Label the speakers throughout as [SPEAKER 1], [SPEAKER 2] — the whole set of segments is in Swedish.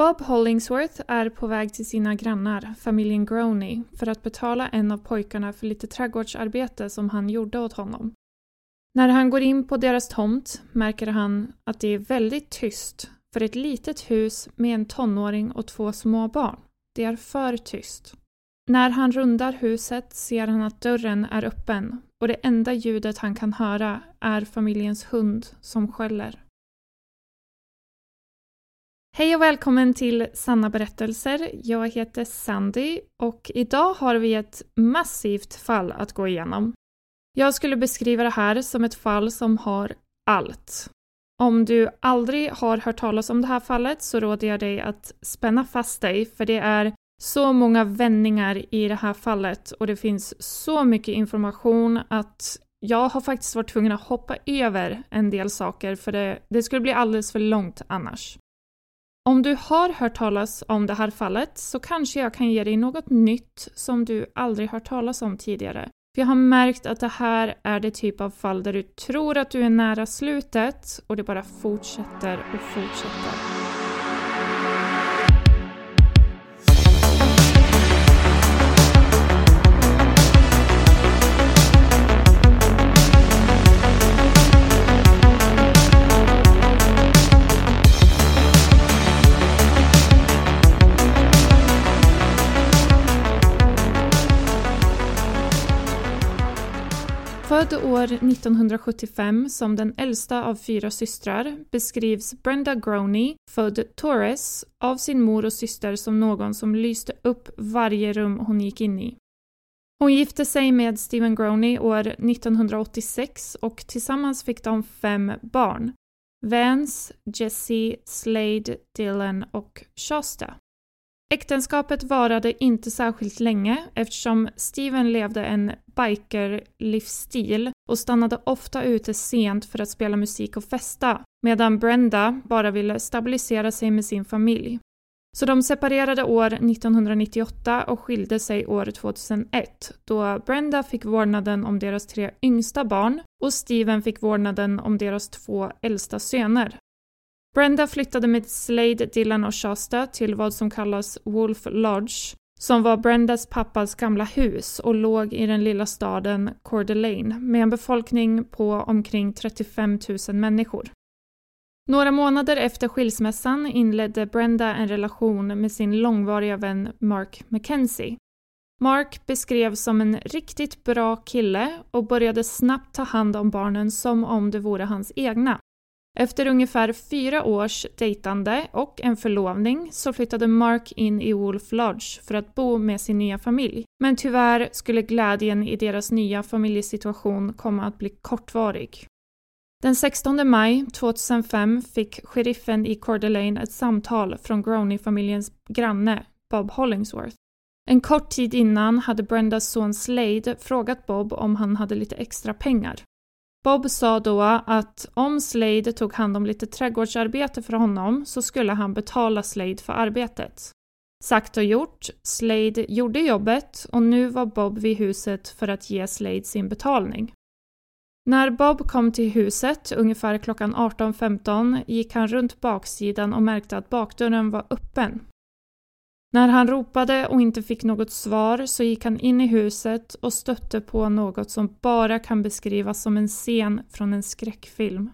[SPEAKER 1] Bob Hollingsworth är på väg till sina grannar, familjen Groney, för att betala en av pojkarna för lite trädgårdsarbete som han gjorde åt honom. När han går in på deras tomt märker han att det är väldigt tyst för ett litet hus med en tonåring och två små barn. Det är för tyst. När han rundar huset ser han att dörren är öppen och det enda ljudet han kan höra är familjens hund som skäller. Hej och välkommen till Sanna berättelser. Jag heter Sandy och idag har vi ett massivt fall att gå igenom. Jag skulle beskriva det här som ett fall som har allt. Om du aldrig har hört talas om det här fallet så råder jag dig att spänna fast dig för det är så många vändningar i det här fallet och det finns så mycket information att jag har faktiskt varit tvungen att hoppa över en del saker för det, det skulle bli alldeles för långt annars. Om du har hört talas om det här fallet så kanske jag kan ge dig något nytt som du aldrig hört talas om tidigare. För jag har märkt att det här är det typ av fall där du tror att du är nära slutet och det bara fortsätter och fortsätter. Född år 1975 som den äldsta av fyra systrar beskrivs Brenda Groney, född Torres, av sin mor och syster som någon som lyste upp varje rum hon gick in i. Hon gifte sig med Stephen Groney år 1986 och tillsammans fick de fem barn. Vance, Jesse, Slade, Dylan och Shasta. Äktenskapet varade inte särskilt länge eftersom Steven levde en biker-livsstil och stannade ofta ute sent för att spela musik och festa, medan Brenda bara ville stabilisera sig med sin familj. Så de separerade år 1998 och skilde sig år 2001 då Brenda fick vårdnaden om deras tre yngsta barn och Steven fick vårdnaden om deras två äldsta söner. Brenda flyttade med Slade, Dylan och Shasta till vad som kallas Wolf Lodge, som var Brendas pappas gamla hus och låg i den lilla staden Coeur d'Alene med en befolkning på omkring 35 000 människor. Några månader efter skilsmässan inledde Brenda en relation med sin långvariga vän Mark McKenzie. Mark beskrevs som en riktigt bra kille och började snabbt ta hand om barnen som om de vore hans egna. Efter ungefär fyra års dejtande och en förlovning så flyttade Mark in i Wolf Lodge för att bo med sin nya familj. Men tyvärr skulle glädjen i deras nya familjesituation komma att bli kortvarig. Den 16 maj 2005 fick sheriffen i Coeur d'Alene ett samtal från Groney-familjens granne Bob Hollingsworth. En kort tid innan hade Brendas son Slade frågat Bob om han hade lite extra pengar. Bob sa då att om Slade tog hand om lite trädgårdsarbete för honom så skulle han betala Slade för arbetet. Sagt och gjort, Slade gjorde jobbet och nu var Bob vid huset för att ge Slade sin betalning. När Bob kom till huset ungefär klockan 18.15 gick han runt baksidan och märkte att bakdörren var öppen. När han ropade och inte fick något svar så gick han in i huset och stötte på något som bara kan beskrivas som en scen från en skräckfilm.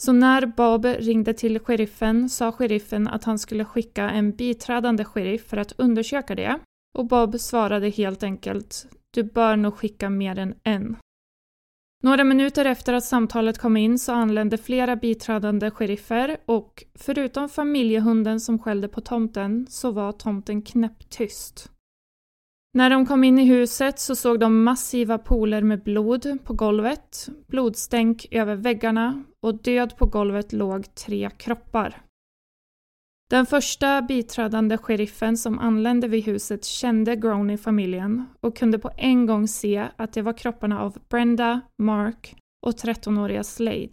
[SPEAKER 1] Så när Bob ringde till sheriffen sa sheriffen att han skulle skicka en biträdande sheriff för att undersöka det och Bob svarade helt enkelt du bör nog skicka mer än en. Några minuter efter att samtalet kom in så anlände flera biträdande sheriffer och förutom familjehunden som skällde på tomten så var tomten knäpptyst. När de kom in i huset så såg de massiva pooler med blod på golvet, blodstänk över väggarna och död på golvet låg tre kroppar. Den första biträdande sheriffen som anlände vid huset kände Groney-familjen och kunde på en gång se att det var kropparna av Brenda, Mark och 13-åriga Slade.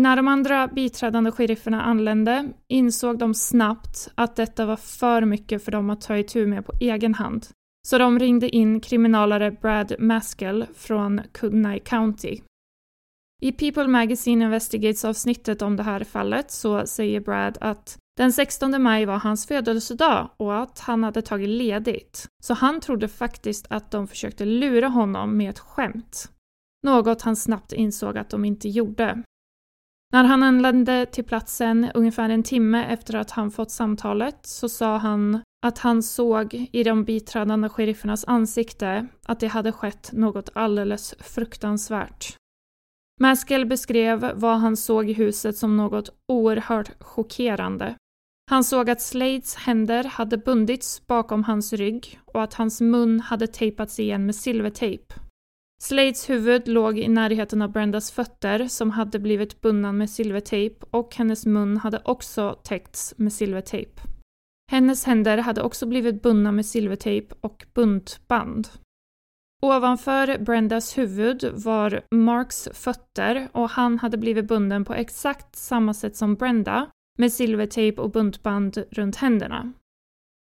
[SPEAKER 1] När de andra biträdande sherifferna anlände insåg de snabbt att detta var för mycket för dem att ta itu med på egen hand. Så de ringde in kriminalare Brad Maskell från Kudnai County. I People Magazine Investigates-avsnittet om det här fallet så säger Brad att den 16 maj var hans födelsedag och att han hade tagit ledigt. Så han trodde faktiskt att de försökte lura honom med ett skämt. Något han snabbt insåg att de inte gjorde. När han anlände till platsen ungefär en timme efter att han fått samtalet så sa han att han såg i de biträdande sheriffernas ansikte att det hade skett något alldeles fruktansvärt. Maskell beskrev vad han såg i huset som något oerhört chockerande. Han såg att Slades händer hade bundits bakom hans rygg och att hans mun hade tejpats igen med silvertejp. Slades huvud låg i närheten av Brendas fötter som hade blivit bundna med silvertejp och hennes mun hade också täckts med silvertejp. Hennes händer hade också blivit bundna med silvertejp och buntband. Ovanför Brendas huvud var Marks fötter och han hade blivit bunden på exakt samma sätt som Brenda med silvertejp och buntband runt händerna.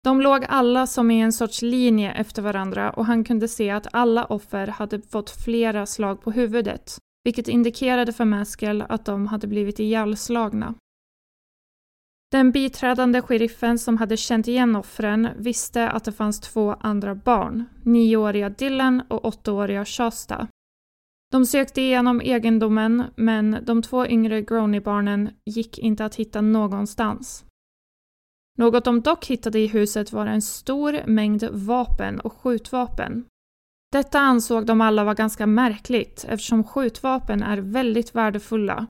[SPEAKER 1] De låg alla som i en sorts linje efter varandra och han kunde se att alla offer hade fått flera slag på huvudet, vilket indikerade för Maskell att de hade blivit ihjälslagna. Den biträdande sheriffen som hade känt igen offren visste att det fanns två andra barn, nioåriga Dylan och åttaåriga Shasta. De sökte igenom egendomen men de två yngre Groney-barnen gick inte att hitta någonstans. Något de dock hittade i huset var en stor mängd vapen och skjutvapen. Detta ansåg de alla var ganska märkligt eftersom skjutvapen är väldigt värdefulla.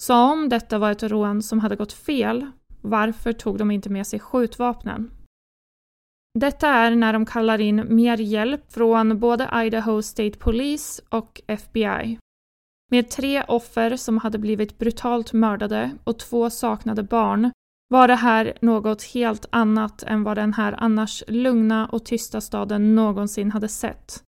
[SPEAKER 1] Så om detta var ett rån som hade gått fel varför tog de inte med sig skjutvapnen? Detta är när de kallar in mer hjälp från både Idaho State Police och FBI. Med tre offer som hade blivit brutalt mördade och två saknade barn var det här något helt annat än vad den här annars lugna och tysta staden någonsin hade sett.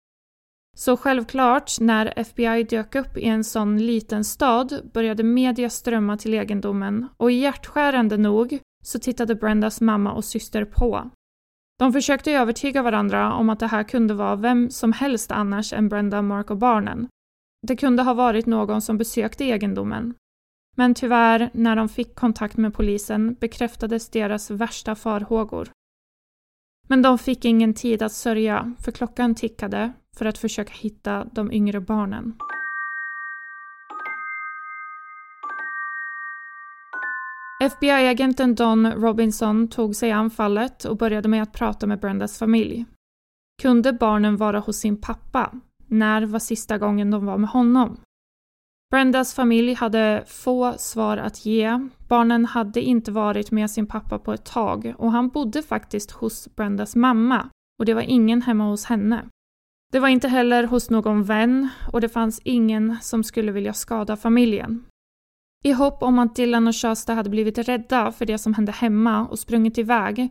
[SPEAKER 1] Så självklart, när FBI dök upp i en sån liten stad började media strömma till egendomen och hjärtskärande nog så tittade Brendas mamma och syster på. De försökte övertyga varandra om att det här kunde vara vem som helst annars än Brenda, Mark och barnen. Det kunde ha varit någon som besökte egendomen. Men tyvärr, när de fick kontakt med polisen bekräftades deras värsta farhågor. Men de fick ingen tid att sörja, för klockan tickade för att försöka hitta de yngre barnen. FBI-agenten Don Robinson tog sig an fallet och började med att prata med Brendas familj. Kunde barnen vara hos sin pappa? När var sista gången de var med honom? Brendas familj hade få svar att ge. Barnen hade inte varit med sin pappa på ett tag och han bodde faktiskt hos Brendas mamma och det var ingen hemma hos henne. Det var inte heller hos någon vän och det fanns ingen som skulle vilja skada familjen. I hopp om att Dylan och Shasta hade blivit rädda för det som hände hemma och sprungit iväg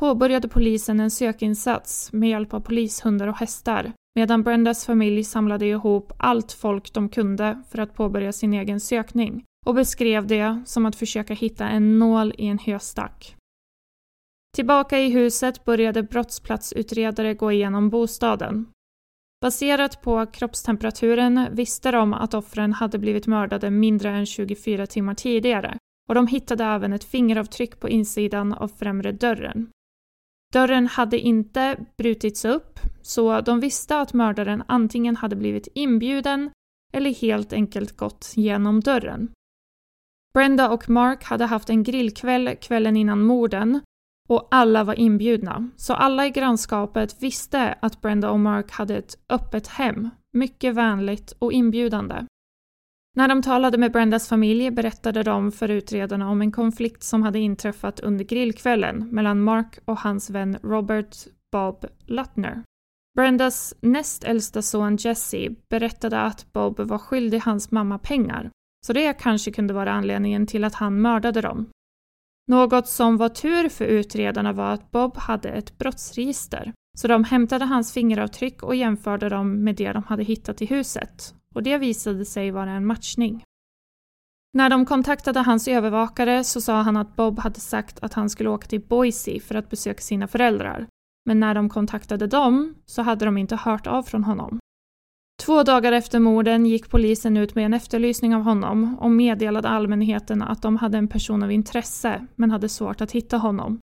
[SPEAKER 1] påbörjade polisen en sökinsats med hjälp av polishundar och hästar medan Brendas familj samlade ihop allt folk de kunde för att påbörja sin egen sökning och beskrev det som att försöka hitta en nål i en höstack. Tillbaka i huset började brottsplatsutredare gå igenom bostaden. Baserat på kroppstemperaturen visste de att offren hade blivit mördade mindre än 24 timmar tidigare och de hittade även ett fingeravtryck på insidan av främre dörren. Dörren hade inte brutits upp, så de visste att mördaren antingen hade blivit inbjuden eller helt enkelt gått genom dörren. Brenda och Mark hade haft en grillkväll kvällen innan morden och alla var inbjudna, så alla i grannskapet visste att Brenda och Mark hade ett öppet hem, mycket vänligt och inbjudande. När de talade med Brendas familj berättade de för utredarna om en konflikt som hade inträffat under grillkvällen mellan Mark och hans vän Robert Bob Lutner. Brendas näst äldsta son Jesse berättade att Bob var skyldig hans mamma pengar, så det kanske kunde vara anledningen till att han mördade dem. Något som var tur för utredarna var att Bob hade ett brottsregister, så de hämtade hans fingeravtryck och jämförde dem med det de hade hittat i huset och det visade sig vara en matchning. När de kontaktade hans övervakare så sa han att Bob hade sagt att han skulle åka till Boise för att besöka sina föräldrar. Men när de kontaktade dem så hade de inte hört av från honom. Två dagar efter morden gick polisen ut med en efterlysning av honom och meddelade allmänheten att de hade en person av intresse men hade svårt att hitta honom.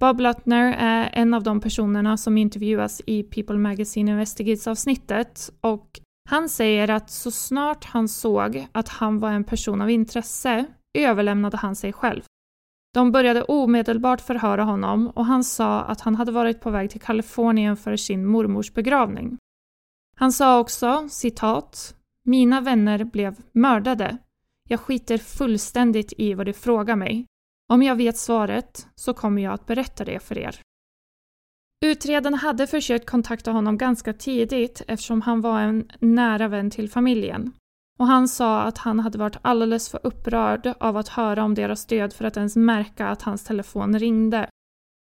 [SPEAKER 1] Bob Lutner är en av de personerna som intervjuas i People Magazine Investigates-avsnittet och han säger att så snart han såg att han var en person av intresse överlämnade han sig själv. De började omedelbart förhöra honom och han sa att han hade varit på väg till Kalifornien för sin mormors begravning. Han sa också, citat, “Mina vänner blev mördade. Jag skiter fullständigt i vad du frågar mig. Om jag vet svaret så kommer jag att berätta det för er.” Utredarna hade försökt kontakta honom ganska tidigt eftersom han var en nära vän till familjen. Och han sa att han hade varit alldeles för upprörd av att höra om deras död för att ens märka att hans telefon ringde.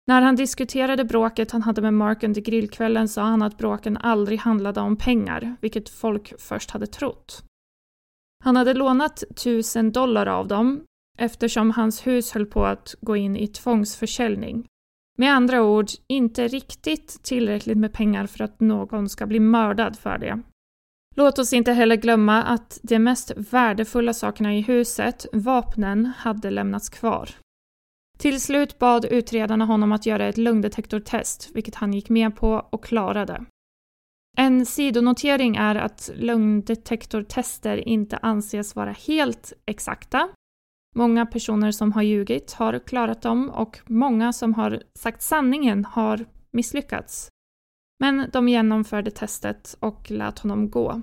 [SPEAKER 1] När han diskuterade bråket han hade med Mark under grillkvällen sa han att bråken aldrig handlade om pengar, vilket folk först hade trott. Han hade lånat tusen dollar av dem eftersom hans hus höll på att gå in i tvångsförsäljning. Med andra ord, inte riktigt tillräckligt med pengar för att någon ska bli mördad för det. Låt oss inte heller glömma att de mest värdefulla sakerna i huset, vapnen, hade lämnats kvar. Till slut bad utredarna honom att göra ett lögndetektortest, vilket han gick med på och klarade. En sidonotering är att lögndetektortester inte anses vara helt exakta, Många personer som har ljugit har klarat dem och många som har sagt sanningen har misslyckats. Men de genomförde testet och lät honom gå.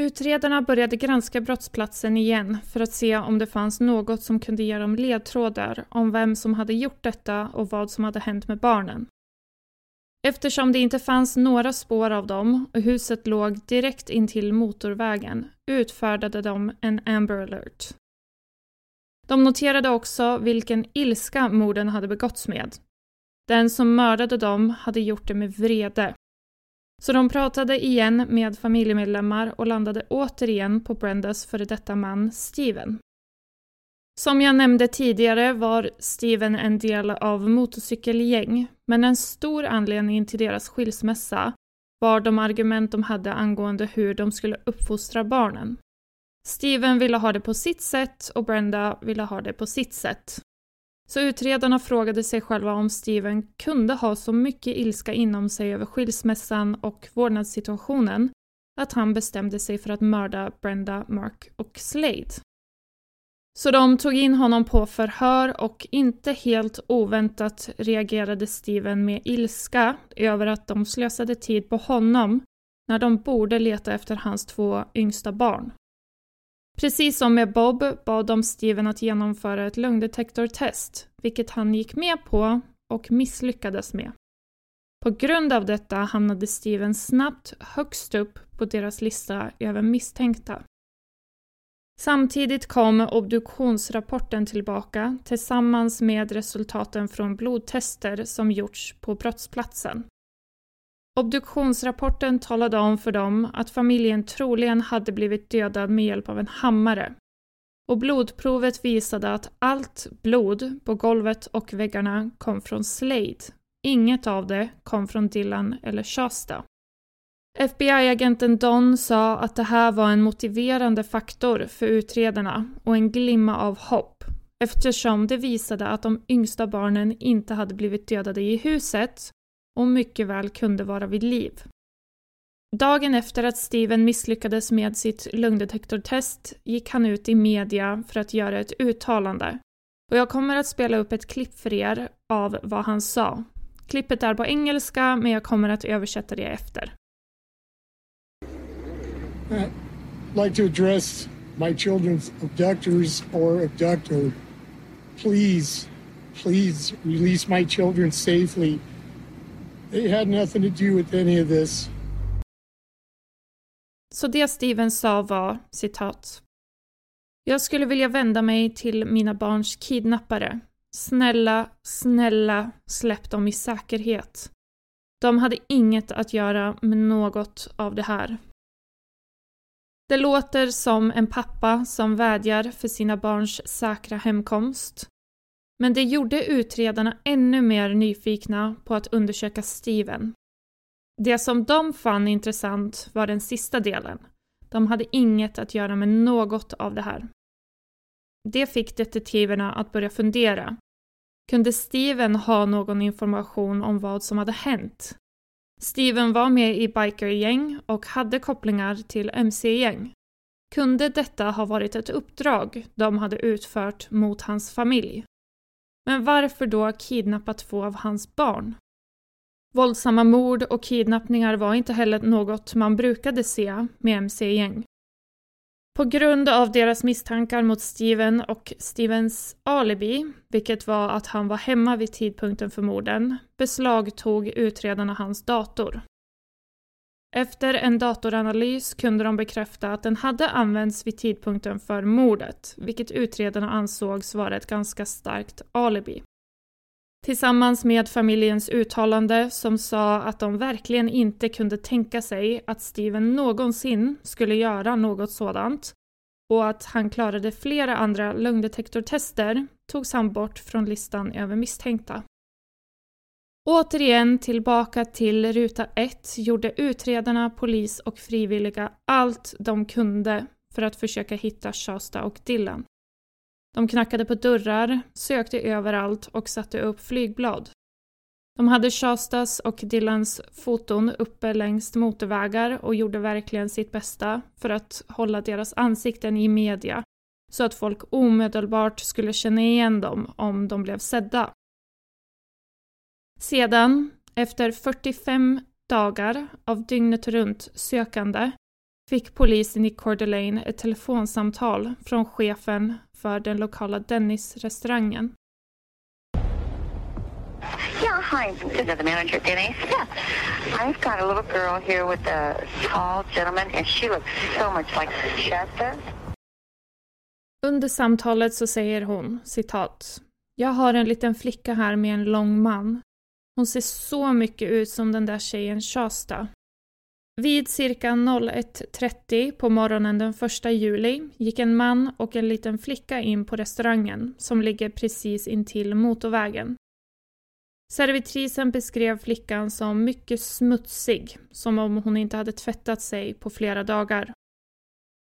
[SPEAKER 1] Utredarna började granska brottsplatsen igen för att se om det fanns något som kunde ge dem ledtrådar om vem som hade gjort detta och vad som hade hänt med barnen. Eftersom det inte fanns några spår av dem och huset låg direkt intill motorvägen utfärdade de en Amber alert. De noterade också vilken ilska morden hade begåtts med. Den som mördade dem hade gjort det med vrede. Så de pratade igen med familjemedlemmar och landade återigen på Brendas före detta man Steven. Som jag nämnde tidigare var Steven en del av motorcykelgäng, men en stor anledning till deras skilsmässa var de argument de hade angående hur de skulle uppfostra barnen. Steven ville ha det på sitt sätt och Brenda ville ha det på sitt sätt. Så utredarna frågade sig själva om Steven kunde ha så mycket ilska inom sig över skilsmässan och vårdnadssituationen att han bestämde sig för att mörda Brenda, Mark och Slade. Så de tog in honom på förhör och inte helt oväntat reagerade Steven med ilska över att de slösade tid på honom när de borde leta efter hans två yngsta barn. Precis som med Bob bad de Steven att genomföra ett lögndetektortest, vilket han gick med på och misslyckades med. På grund av detta hamnade Steven snabbt högst upp på deras lista över misstänkta. Samtidigt kom obduktionsrapporten tillbaka tillsammans med resultaten från blodtester som gjorts på brottsplatsen. Obduktionsrapporten talade om för dem att familjen troligen hade blivit dödad med hjälp av en hammare. Och blodprovet visade att allt blod på golvet och väggarna kom från Slade. Inget av det kom från Dylan eller Shasta. FBI-agenten Don sa att det här var en motiverande faktor för utredarna och en glimma av hopp eftersom det visade att de yngsta barnen inte hade blivit dödade i huset och mycket väl kunde vara vid liv. Dagen efter att Steven misslyckades med sitt lögndetektortest gick han ut i media för att göra ett uttalande. Och jag kommer att spela upp ett klipp för er av vad han sa. Klippet är på engelska, men jag kommer att översätta det efter.
[SPEAKER 2] I'd like to address my children's abductors or abductor. Please, please release my children safely. They had nothing to do with any of this.
[SPEAKER 1] Så det Steven sa var citat. Jag skulle vilja vända mig till mina barns kidnappare. Snälla, snälla, släpp dem i säkerhet. De hade inget att göra med något av det här. Det låter som en pappa som vädjar för sina barns säkra hemkomst. Men det gjorde utredarna ännu mer nyfikna på att undersöka Steven. Det som de fann intressant var den sista delen. De hade inget att göra med något av det här. Det fick detektiverna att börja fundera. Kunde Steven ha någon information om vad som hade hänt? Steven var med i bikergäng och hade kopplingar till mc-gäng. Kunde detta ha varit ett uppdrag de hade utfört mot hans familj? Men varför då kidnappa två av hans barn? Våldsamma mord och kidnappningar var inte heller något man brukade se med mc-gäng. På grund av deras misstankar mot Steven och Stevens alibi, vilket var att han var hemma vid tidpunkten för morden, beslagtog utredarna hans dator. Efter en datoranalys kunde de bekräfta att den hade använts vid tidpunkten för mordet, vilket utredarna ansågs vara ett ganska starkt alibi. Tillsammans med familjens uttalande som sa att de verkligen inte kunde tänka sig att Steven någonsin skulle göra något sådant och att han klarade flera andra lögndetektortester togs han bort från listan över misstänkta. Återigen tillbaka till ruta 1 gjorde utredarna, polis och frivilliga allt de kunde för att försöka hitta Shasta och Dylan. De knackade på dörrar, sökte överallt och satte upp flygblad. De hade Shastas och Dylans foton uppe längs motorvägar och gjorde verkligen sitt bästa för att hålla deras ansikten i media så att folk omedelbart skulle känna igen dem om de blev sedda. Sedan, efter 45 dagar av dygnet runt sökande, fick polisen i Coeur d'Alene ett telefonsamtal från chefen för den lokala Dennis-restaurangen.
[SPEAKER 3] Yeah, hi. This is the manager, Denise. Yeah. I've got a little girl here with a tall gentleman, and she looks so much like Shasta.
[SPEAKER 1] Under samtalet så säger hon, citat, Jag har en liten flicka här med en lång man. Hon ser så mycket ut som den där tjejen Shasta. Vid cirka 01.30 på morgonen den 1 juli gick en man och en liten flicka in på restaurangen som ligger precis intill motorvägen. Servitrisen beskrev flickan som mycket smutsig, som om hon inte hade tvättat sig på flera dagar.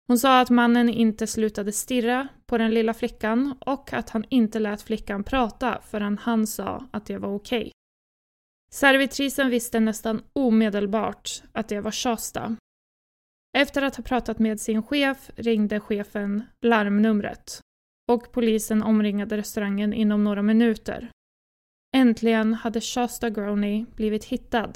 [SPEAKER 1] Hon sa att mannen inte slutade stirra på den lilla flickan och att han inte lät flickan prata förrän han sa att det var okej. Okay. Servitrisen visste nästan omedelbart att det var Shasta. Efter att ha pratat med sin chef ringde chefen larmnumret och polisen omringade restaurangen inom några minuter. Äntligen hade Shasta Groney blivit hittad.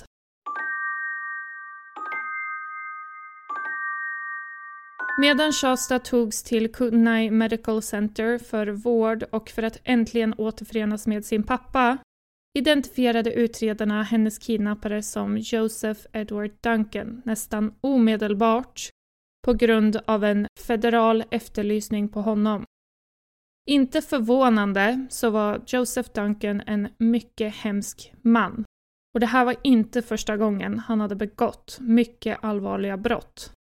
[SPEAKER 1] Medan Shasta togs till Kootenai Medical Center för vård och för att äntligen återförenas med sin pappa identifierade utredarna hennes kidnappare som Joseph Edward Duncan nästan omedelbart på grund av en federal efterlysning på honom. Inte förvånande så var Joseph Duncan en mycket hemsk man. Och det här var inte första gången han hade begått mycket allvarliga brott.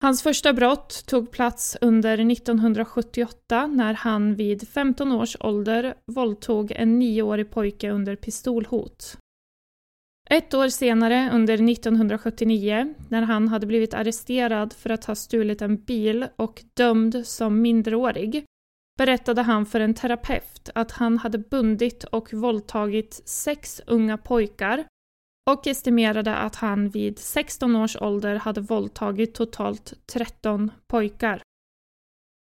[SPEAKER 1] Hans första brott tog plats under 1978 när han vid 15 års ålder våldtog en nioårig pojke under pistolhot. Ett år senare, under 1979, när han hade blivit arresterad för att ha stulit en bil och dömd som minderårig, berättade han för en terapeut att han hade bundit och våldtagit sex unga pojkar och estimerade att han vid 16 års ålder hade våldtagit totalt 13 pojkar.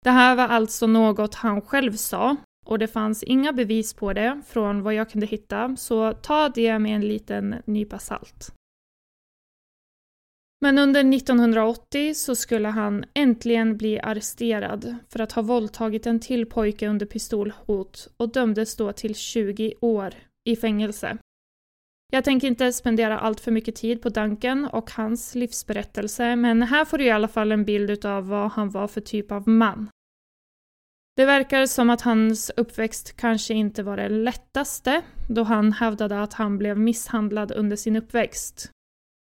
[SPEAKER 1] Det här var alltså något han själv sa och det fanns inga bevis på det från vad jag kunde hitta, så ta det med en liten nypa salt. Men under 1980 så skulle han äntligen bli arresterad för att ha våldtagit en till pojke under pistolhot och dömdes då till 20 år i fängelse. Jag tänker inte spendera allt för mycket tid på Duncan och hans livsberättelse, men här får du i alla fall en bild av vad han var för typ av man. Det verkar som att hans uppväxt kanske inte var det lättaste, då han hävdade att han blev misshandlad under sin uppväxt.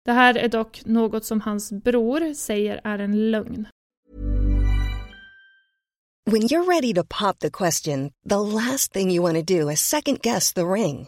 [SPEAKER 1] Det här är dock något som hans bror säger är en lögn.
[SPEAKER 4] When you're ready to pop the question, the last thing you want to do is second guess the ring.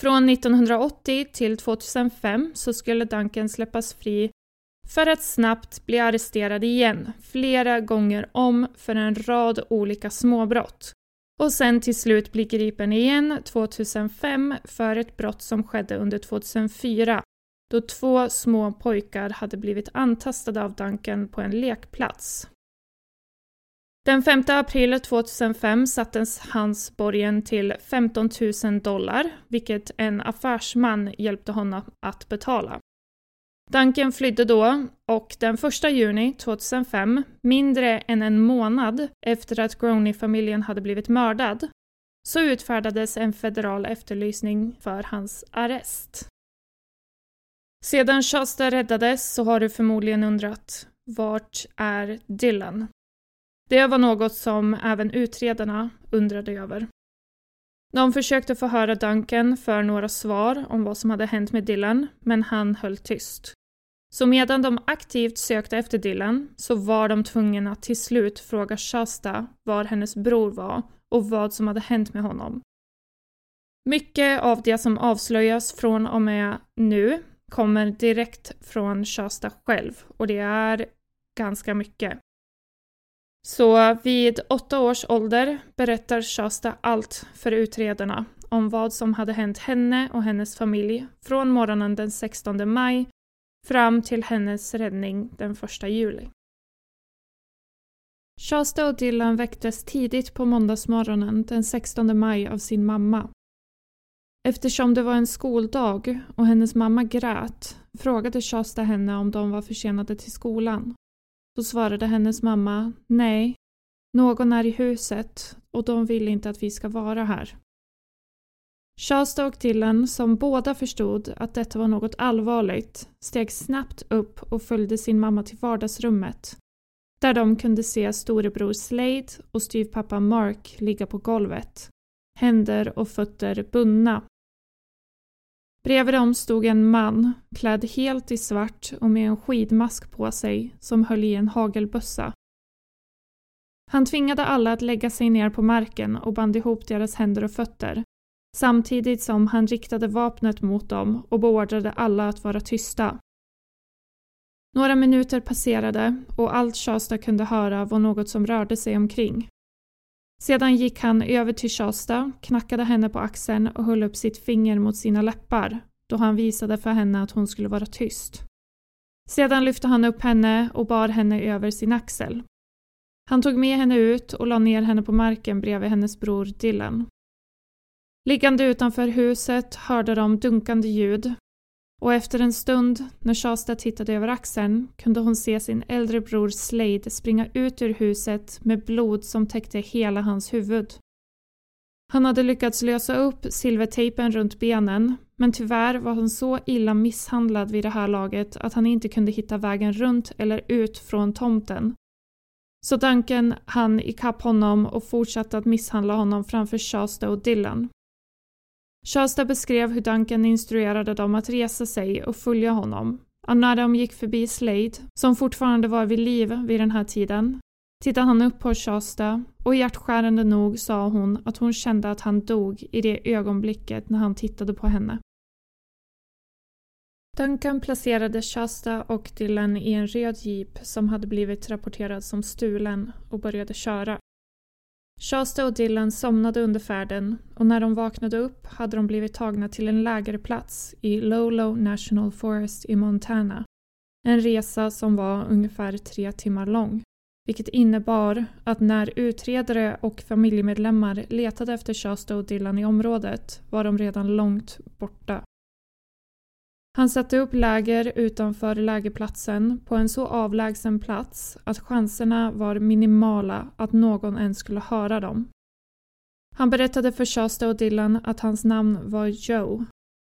[SPEAKER 1] Från 1980 till 2005 så skulle Duncan släppas fri för att snabbt bli arresterad igen, flera gånger om för en rad olika småbrott. Och sen till slut bli gripen igen 2005 för ett brott som skedde under 2004 då två små pojkar hade blivit antastade av Duncan på en lekplats. Den 5 april 2005 sattes hans borgen till 15 000 dollar, vilket en affärsman hjälpte honom att betala. Duncan flydde då och den 1 juni 2005, mindre än en månad efter att Groney-familjen hade blivit mördad, så utfärdades en federal efterlysning för hans arrest. Sedan Shasta räddades så har du förmodligen undrat, vart är Dylan? Det var något som även utredarna undrade över. De försökte få höra Duncan för några svar om vad som hade hänt med Dylan, men han höll tyst. Så medan de aktivt sökte efter Dylan så var de tvungna att till slut fråga Shasta var hennes bror var och vad som hade hänt med honom. Mycket av det som avslöjas från och med nu kommer direkt från Shasta själv och det är ganska mycket. Så vid åtta års ålder berättar Shasta allt för utredarna om vad som hade hänt henne och hennes familj från morgonen den 16 maj fram till hennes räddning den 1 juli. Shasta och Dylan väcktes tidigt på måndagsmorgonen den 16 maj av sin mamma. Eftersom det var en skoldag och hennes mamma grät frågade Shasta henne om de var försenade till skolan. Då svarade hennes mamma nej, någon är i huset och de vill inte att vi ska vara här. Shasta och Dylan, som båda förstod att detta var något allvarligt, steg snabbt upp och följde sin mamma till vardagsrummet, där de kunde se storebror Slade och styvpappa Mark ligga på golvet, händer och fötter bundna. Bredvid dem stod en man, klädd helt i svart och med en skidmask på sig, som höll i en hagelbössa. Han tvingade alla att lägga sig ner på marken och band ihop deras händer och fötter, samtidigt som han riktade vapnet mot dem och beordrade alla att vara tysta. Några minuter passerade och allt Shasta kunde höra var något som rörde sig omkring. Sedan gick han över till Shasta, knackade henne på axeln och höll upp sitt finger mot sina läppar då han visade för henne att hon skulle vara tyst. Sedan lyfte han upp henne och bar henne över sin axel. Han tog med henne ut och la ner henne på marken bredvid hennes bror Dylan. Liggande utanför huset hörde de dunkande ljud och efter en stund, när Shasta tittade över axeln, kunde hon se sin äldre bror Slade springa ut ur huset med blod som täckte hela hans huvud. Han hade lyckats lösa upp silvertejpen runt benen, men tyvärr var han så illa misshandlad vid det här laget att han inte kunde hitta vägen runt eller ut från tomten. Så Duncan hann ikapp honom och fortsatte att misshandla honom framför Shasta och Dylan. Shasta beskrev hur Duncan instruerade dem att resa sig och följa honom. Och när de gick förbi Slade, som fortfarande var vid liv vid den här tiden, tittade han upp på Shasta och hjärtskärande nog sa hon att hon kände att han dog i det ögonblicket när han tittade på henne. Duncan placerade Shasta och Dylan i en röd jeep som hade blivit rapporterad som stulen och började köra. Shasta och Dylan somnade under färden och när de vaknade upp hade de blivit tagna till en lägerplats i Lolo National Forest i Montana. En resa som var ungefär tre timmar lång. Vilket innebar att när utredare och familjemedlemmar letade efter Shasta och Dylan i området var de redan långt borta. Han satte upp läger utanför lägerplatsen på en så avlägsen plats att chanserna var minimala att någon ens skulle höra dem. Han berättade för Shasta och Dylan att hans namn var Joe,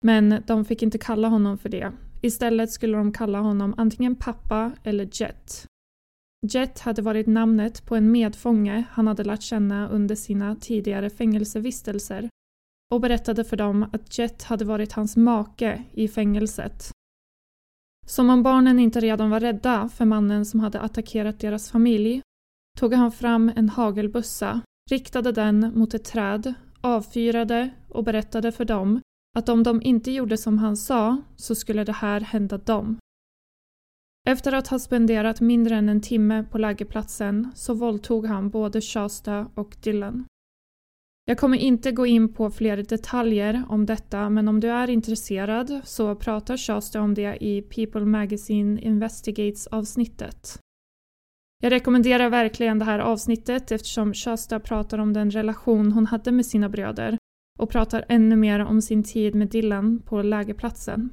[SPEAKER 1] men de fick inte kalla honom för det. Istället skulle de kalla honom antingen pappa eller Jet. Jet hade varit namnet på en medfånge han hade lärt känna under sina tidigare fängelsevistelser och berättade för dem att Jet hade varit hans make i fängelset. Som om barnen inte redan var rädda för mannen som hade attackerat deras familj tog han fram en hagelbussa, riktade den mot ett träd, avfyrade och berättade för dem att om de inte gjorde som han sa så skulle det här hända dem. Efter att ha spenderat mindre än en timme på lägerplatsen så våldtog han både Shasta och Dylan. Jag kommer inte gå in på fler detaljer om detta men om du är intresserad så pratar Shasta om det i People Magazine Investigates avsnittet. Jag rekommenderar verkligen det här avsnittet eftersom Shasta pratar om den relation hon hade med sina bröder och pratar ännu mer om sin tid med Dylan på lägerplatsen.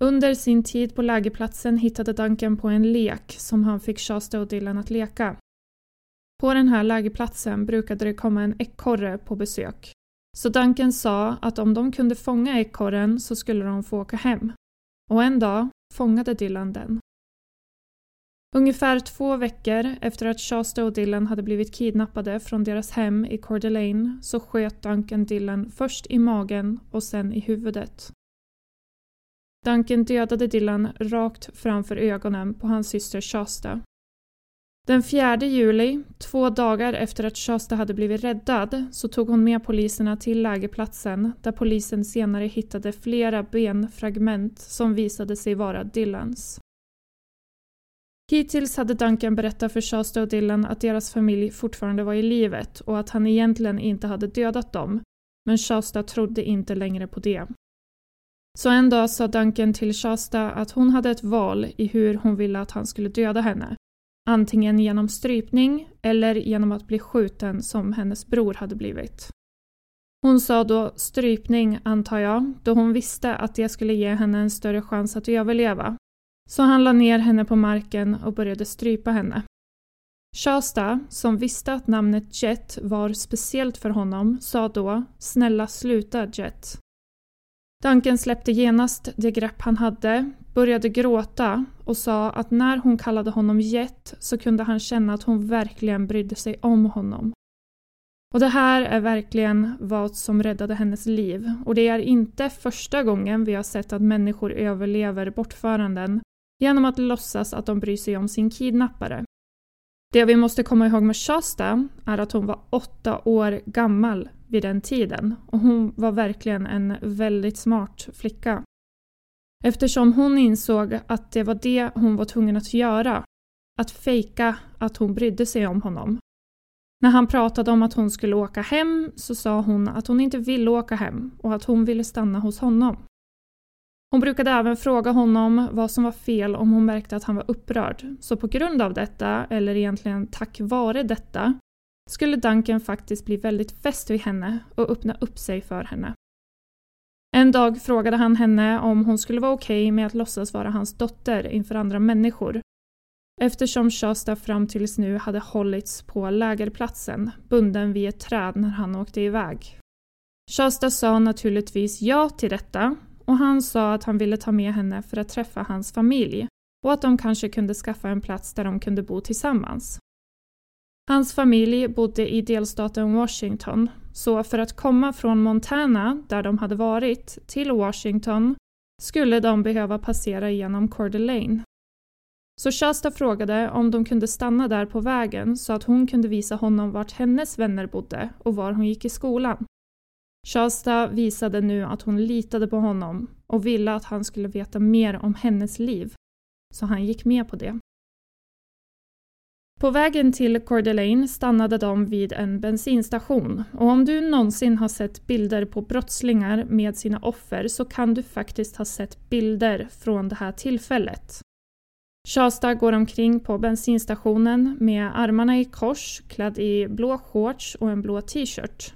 [SPEAKER 1] Under sin tid på lägerplatsen hittade Duncan på en lek som han fick Shasta och Dylan att leka. På den här lägerplatsen brukade det komma en ekorre på besök. Så Duncan sa att om de kunde fånga ekorren så skulle de få åka hem. Och en dag fångade Dylan den. Ungefär två veckor efter att Shasta och Dylan hade blivit kidnappade från deras hem i Coeur d'Alene så sköt Duncan Dylan först i magen och sen i huvudet. Duncan dödade Dylan rakt framför ögonen på hans syster Shasta den 4 juli, två dagar efter att Shasta hade blivit räddad, så tog hon med poliserna till lägerplatsen där polisen senare hittade flera benfragment som visade sig vara Dylans. Hittills hade Duncan berättat för Shasta och Dylan att deras familj fortfarande var i livet och att han egentligen inte hade dödat dem, men Shasta trodde inte längre på det. Så en dag sa Duncan till Shasta att hon hade ett val i hur hon ville att han skulle döda henne Antingen genom strypning eller genom att bli skjuten som hennes bror hade blivit. Hon sa då strypning antar jag, då hon visste att det skulle ge henne en större chans att överleva. Så han la ner henne på marken och började strypa henne. Shasta, som visste att namnet Jet var speciellt för honom, sa då “Snälla sluta Jet”. Duncan släppte genast det grepp han hade, började gråta och sa att när hon kallade honom Jet så kunde han känna att hon verkligen brydde sig om honom. Och det här är verkligen vad som räddade hennes liv och det är inte första gången vi har sett att människor överlever bortföranden genom att låtsas att de bryr sig om sin kidnappare. Det vi måste komma ihåg med Shasta är att hon var åtta år gammal vid den tiden och hon var verkligen en väldigt smart flicka. Eftersom hon insåg att det var det hon var tvungen att göra, att fejka att hon brydde sig om honom. När han pratade om att hon skulle åka hem så sa hon att hon inte ville åka hem och att hon ville stanna hos honom. Hon brukade även fråga honom vad som var fel om hon märkte att han var upprörd. Så på grund av detta, eller egentligen tack vare detta, skulle Duncan faktiskt bli väldigt fäst vid henne och öppna upp sig för henne. En dag frågade han henne om hon skulle vara okej okay med att låtsas vara hans dotter inför andra människor eftersom Shasta fram tills nu hade hållits på lägerplatsen, bunden vid ett träd när han åkte iväg. Shasta sa naturligtvis ja till detta och han sa att han ville ta med henne för att träffa hans familj och att de kanske kunde skaffa en plats där de kunde bo tillsammans. Hans familj bodde i delstaten Washington, så för att komma från Montana, där de hade varit, till Washington skulle de behöva passera genom Coeur d'Alene. Så Shasta frågade om de kunde stanna där på vägen så att hon kunde visa honom vart hennes vänner bodde och var hon gick i skolan. Shasta visade nu att hon litade på honom och ville att han skulle veta mer om hennes liv, så han gick med på det. På vägen till Coeur d'Alene stannade de vid en bensinstation och om du någonsin har sett bilder på brottslingar med sina offer så kan du faktiskt ha sett bilder från det här tillfället. Shasta går omkring på bensinstationen med armarna i kors, klädd i blå shorts och en blå t-shirt.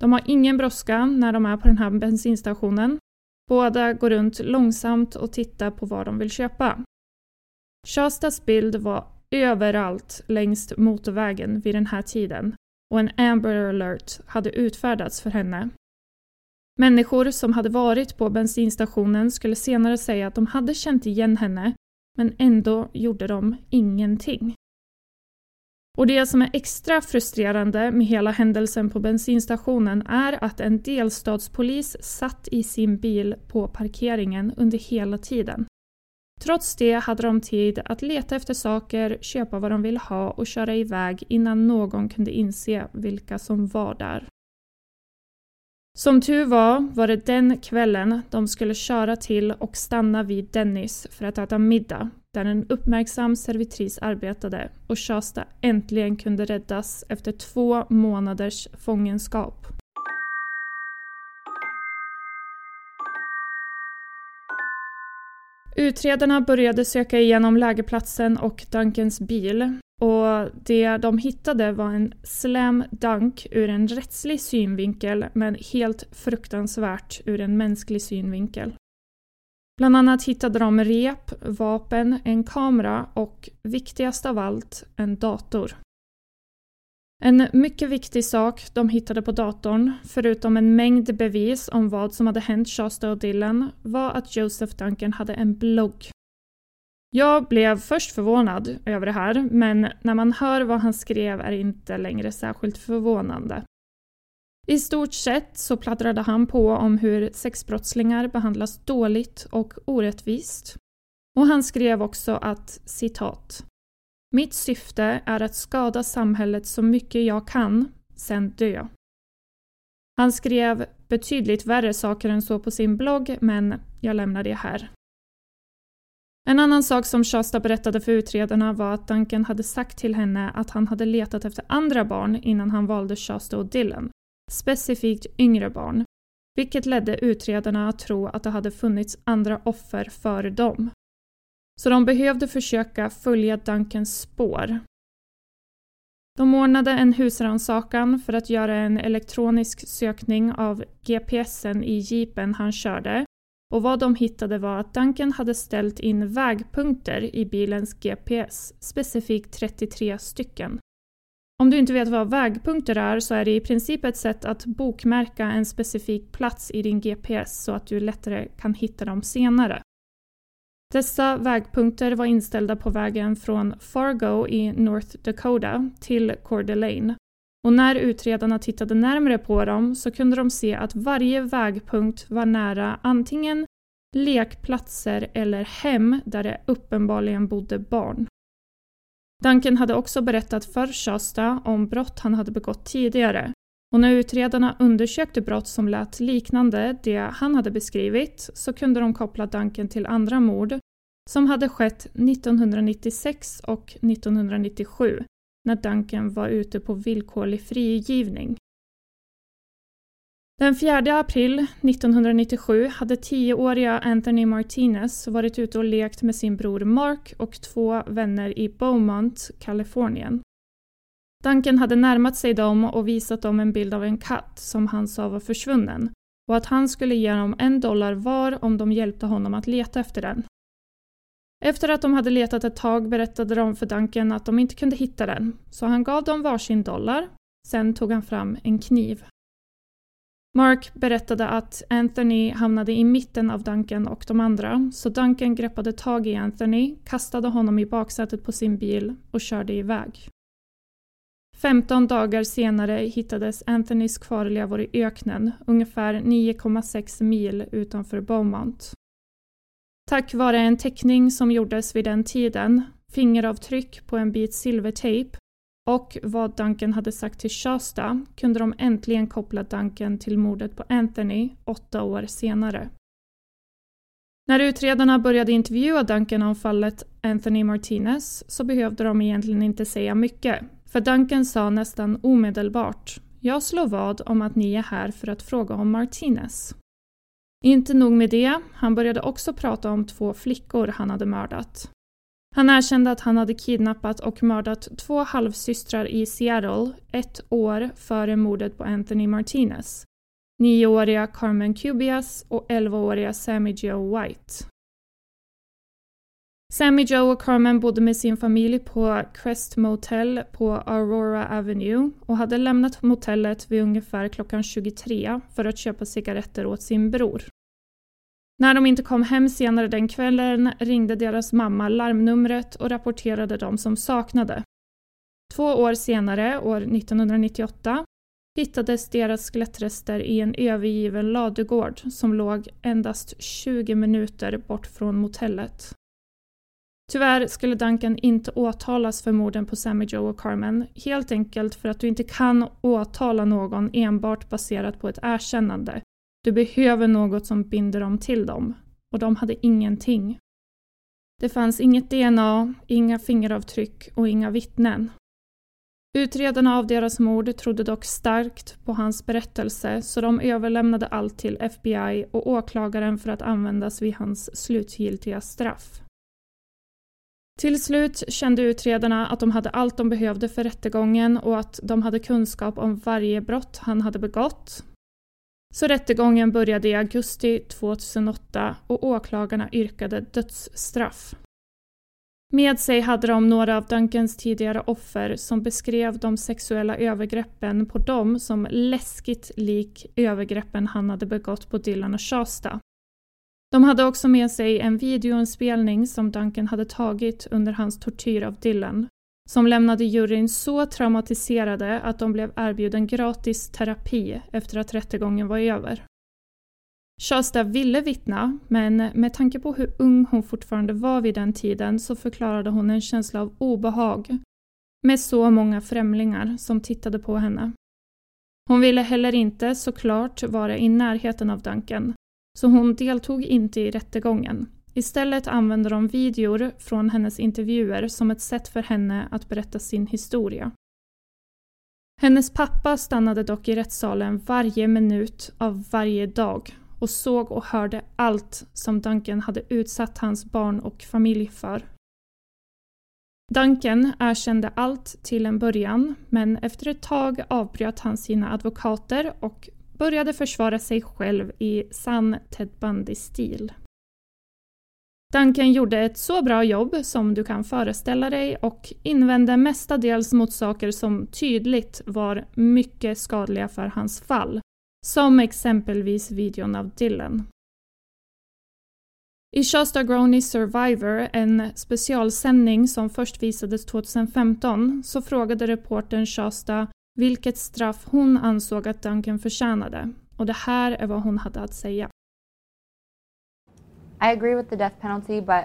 [SPEAKER 1] De har ingen brådska när de är på den här bensinstationen. Båda går runt långsamt och tittar på vad de vill köpa. Shastas bild var överallt längs motorvägen vid den här tiden och en Amber alert hade utfärdats för henne. Människor som hade varit på bensinstationen skulle senare säga att de hade känt igen henne men ändå gjorde de ingenting. Och det som är extra frustrerande med hela händelsen på bensinstationen är att en delstatspolis satt i sin bil på parkeringen under hela tiden. Trots det hade de tid att leta efter saker, köpa vad de ville ha och köra iväg innan någon kunde inse vilka som var där. Som tur var var det den kvällen de skulle köra till och stanna vid Dennis för att äta middag, där en uppmärksam servitris arbetade och Shasta äntligen kunde räddas efter två månaders fångenskap. Utredarna började söka igenom lägerplatsen och Duncans bil och det de hittade var en slam dunk ur en rättslig synvinkel men helt fruktansvärt ur en mänsklig synvinkel. Bland annat hittade de rep, vapen, en kamera och viktigast av allt, en dator. En mycket viktig sak de hittade på datorn, förutom en mängd bevis om vad som hade hänt Shasta och Dylan, var att Joseph Duncan hade en blogg. Jag blev först förvånad över det här, men när man hör vad han skrev är det inte längre särskilt förvånande. I stort sett så pladdrade han på om hur sexbrottslingar behandlas dåligt och orättvist. Och han skrev också att citat mitt syfte är att skada samhället så mycket jag kan, sen dö. Han skrev betydligt värre saker än så på sin blogg, men jag lämnar det här. En annan sak som Shasta berättade för utredarna var att Duncan hade sagt till henne att han hade letat efter andra barn innan han valde Shasta och Dylan, specifikt yngre barn, vilket ledde utredarna att tro att det hade funnits andra offer före dem. Så de behövde försöka följa Duncans spår. De ordnade en husrannsakan för att göra en elektronisk sökning av GPSen i jeepen han körde och vad de hittade var att Duncan hade ställt in vägpunkter i bilens GPS, specifikt 33 stycken. Om du inte vet vad vägpunkter är så är det i princip ett sätt att bokmärka en specifik plats i din GPS så att du lättare kan hitta dem senare. Dessa vägpunkter var inställda på vägen från Fargo i North Dakota till Coeur d'Alene. Och när utredarna tittade närmare på dem så kunde de se att varje vägpunkt var nära antingen lekplatser eller hem där det uppenbarligen bodde barn. Duncan hade också berättat för Shasta om brott han hade begått tidigare och när utredarna undersökte brott som lät liknande det han hade beskrivit så kunde de koppla Duncan till andra mord som hade skett 1996 och 1997 när Duncan var ute på villkorlig frigivning. Den 4 april 1997 hade tioåriga Anthony Martinez varit ute och lekt med sin bror Mark och två vänner i Beaumont, Kalifornien. Duncan hade närmat sig dem och visat dem en bild av en katt som han sa var försvunnen och att han skulle ge dem en dollar var om de hjälpte honom att leta efter den. Efter att de hade letat ett tag berättade de för Duncan att de inte kunde hitta den, så han gav dem varsin dollar. Sen tog han fram en kniv. Mark berättade att Anthony hamnade i mitten av Duncan och de andra, så Duncan greppade tag i Anthony, kastade honom i baksätet på sin bil och körde iväg. 15 dagar senare hittades Anthonys kvarlevor i öknen, ungefär 9,6 mil utanför Beaumont. Tack vare en teckning som gjordes vid den tiden, fingeravtryck på en bit silvertejp och vad Duncan hade sagt till Shasta kunde de äntligen koppla Duncan till mordet på Anthony åtta år senare. När utredarna började intervjua Duncan om fallet Anthony Martinez så behövde de egentligen inte säga mycket, för Duncan sa nästan omedelbart “Jag slår vad om att ni är här för att fråga om Martinez”. Inte nog med det, han började också prata om två flickor han hade mördat. Han erkände att han hade kidnappat och mördat två halvsystrar i Seattle ett år före mordet på Anthony Martinez. Nioåriga Carmen Cubias och elvaåriga Sammy Joe White. Sammy Joe och Carmen bodde med sin familj på Crest Motel på Aurora Avenue och hade lämnat motellet vid ungefär klockan 23 för att köpa cigaretter åt sin bror. När de inte kom hem senare den kvällen ringde deras mamma larmnumret och rapporterade dem som saknade. Två år senare, år 1998, hittades deras skelettrester i en övergiven ladugård som låg endast 20 minuter bort från motellet. Tyvärr skulle Duncan inte åtalas för morden på Sammy Joe och Carmen, helt enkelt för att du inte kan åtala någon enbart baserat på ett erkännande. Du behöver något som binder dem till dem, och de hade ingenting. Det fanns inget DNA, inga fingeravtryck och inga vittnen. Utredarna av deras mord trodde dock starkt på hans berättelse så de överlämnade allt till FBI och åklagaren för att användas vid hans slutgiltiga straff. Till slut kände utredarna att de hade allt de behövde för rättegången och att de hade kunskap om varje brott han hade begått. Så rättegången började i augusti 2008 och åklagarna yrkade dödsstraff. Med sig hade de några av Duncans tidigare offer som beskrev de sexuella övergreppen på dem som läskigt lik övergreppen han hade begått på Dylan och Shasta. De hade också med sig en videoinspelning som Duncan hade tagit under hans tortyr av Dylan, som lämnade juryn så traumatiserade att de blev erbjuden gratis terapi efter att rättegången var över. Shasta ville vittna, men med tanke på hur ung hon fortfarande var vid den tiden så förklarade hon en känsla av obehag med så många främlingar som tittade på henne. Hon ville heller inte såklart vara i närheten av Duncan, så hon deltog inte i rättegången. Istället använde de videor från hennes intervjuer som ett sätt för henne att berätta sin historia. Hennes pappa stannade dock i rättssalen varje minut av varje dag och såg och hörde allt som Duncan hade utsatt hans barn och familj för. Duncan erkände allt till en början, men efter ett tag avbröt han sina advokater och började försvara sig själv i sann Ted Bundy-stil. Duncan gjorde ett så bra jobb som du kan föreställa dig och invände mestadels mot saker som tydligt var mycket skadliga för hans fall, som exempelvis videon av Dylan. I Shasta Groney Survivor, en specialsändning som först visades 2015, så frågade reportern Shasta vilket straff hon ansåg att Duncan förtjänade. Och det här är vad hon hade att säga.
[SPEAKER 5] I agree with the death penalty, but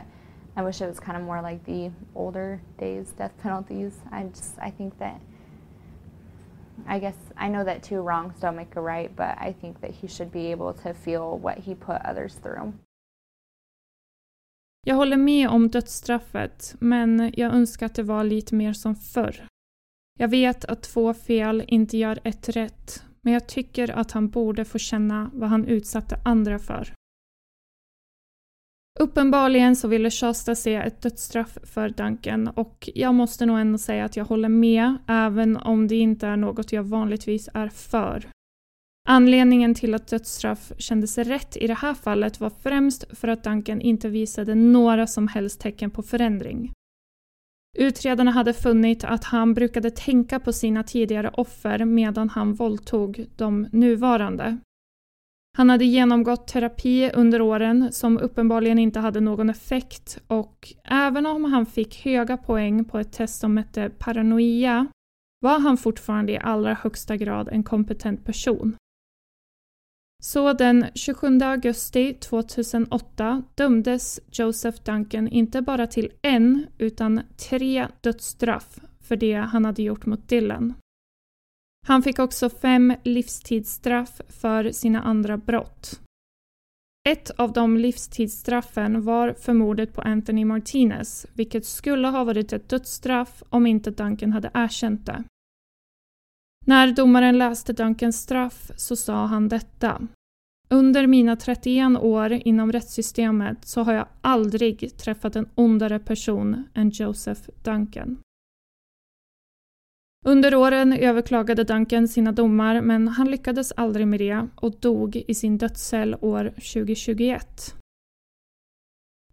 [SPEAKER 5] I wish it was kind of more like the older days death penalties. I just I think that I guess I know that two wrongs don't make a right, but I think that he should be able to feel what he put others through.
[SPEAKER 1] Jag håller med om dödsstraffet, men jag önskar att det var lite mer som förr. Jag vet att två fel inte gör ett rätt, men jag tycker att han borde få känna vad han utsatte andra för. Uppenbarligen så ville Shasta se ett dödsstraff för Duncan och jag måste nog ändå säga att jag håller med, även om det inte är något jag vanligtvis är för. Anledningen till att dödsstraff kändes rätt i det här fallet var främst för att Duncan inte visade några som helst tecken på förändring. Utredarna hade funnit att han brukade tänka på sina tidigare offer medan han våldtog de nuvarande. Han hade genomgått terapi under åren som uppenbarligen inte hade någon effekt och även om han fick höga poäng på ett test som hette paranoia var han fortfarande i allra högsta grad en kompetent person. Så den 27 augusti 2008 dömdes Joseph Duncan inte bara till en utan tre dödsstraff för det han hade gjort mot Dylan. Han fick också fem livstidsstraff för sina andra brott. Ett av de livstidsstraffen var för mordet på Anthony Martinez, vilket skulle ha varit ett dödsstraff om inte Duncan hade erkänt det. När domaren läste Duncans straff så sa han detta. Under mina 31 år inom rättssystemet så har jag aldrig träffat en ondare person än Joseph Duncan. Under åren överklagade Duncan sina domar men han lyckades aldrig med det och dog i sin dödscell år 2021.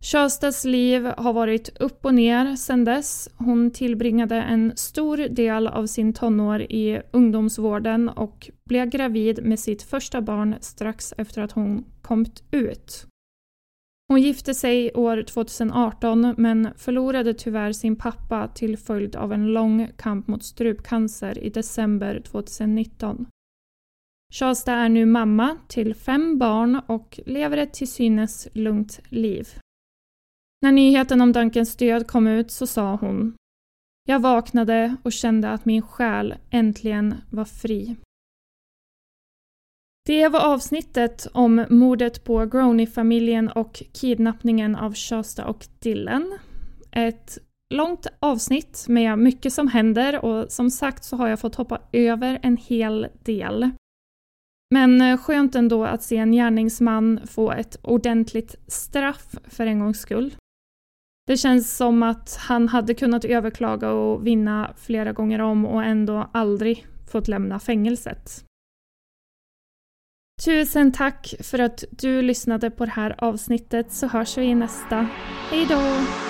[SPEAKER 1] Shastas liv har varit upp och ner sedan dess. Hon tillbringade en stor del av sin tonår i ungdomsvården och blev gravid med sitt första barn strax efter att hon kommit ut. Hon gifte sig år 2018 men förlorade tyvärr sin pappa till följd av en lång kamp mot strupcancer i december 2019. Shasta är nu mamma till fem barn och lever ett till synes lugnt liv. När nyheten om Duncans död kom ut så sa hon Jag vaknade och kände att min själ äntligen var fri. Det var avsnittet om mordet på Groney-familjen och kidnappningen av Shasta och Dylan. Ett långt avsnitt med mycket som händer och som sagt så har jag fått hoppa över en hel del. Men eh, skönt ändå att se en gärningsman få ett ordentligt straff för en gångs skull. Det känns som att han hade kunnat överklaga och vinna flera gånger om och ändå aldrig fått lämna fängelset. Tusen tack för att du lyssnade på det här avsnittet så hörs vi i nästa. Hejdå!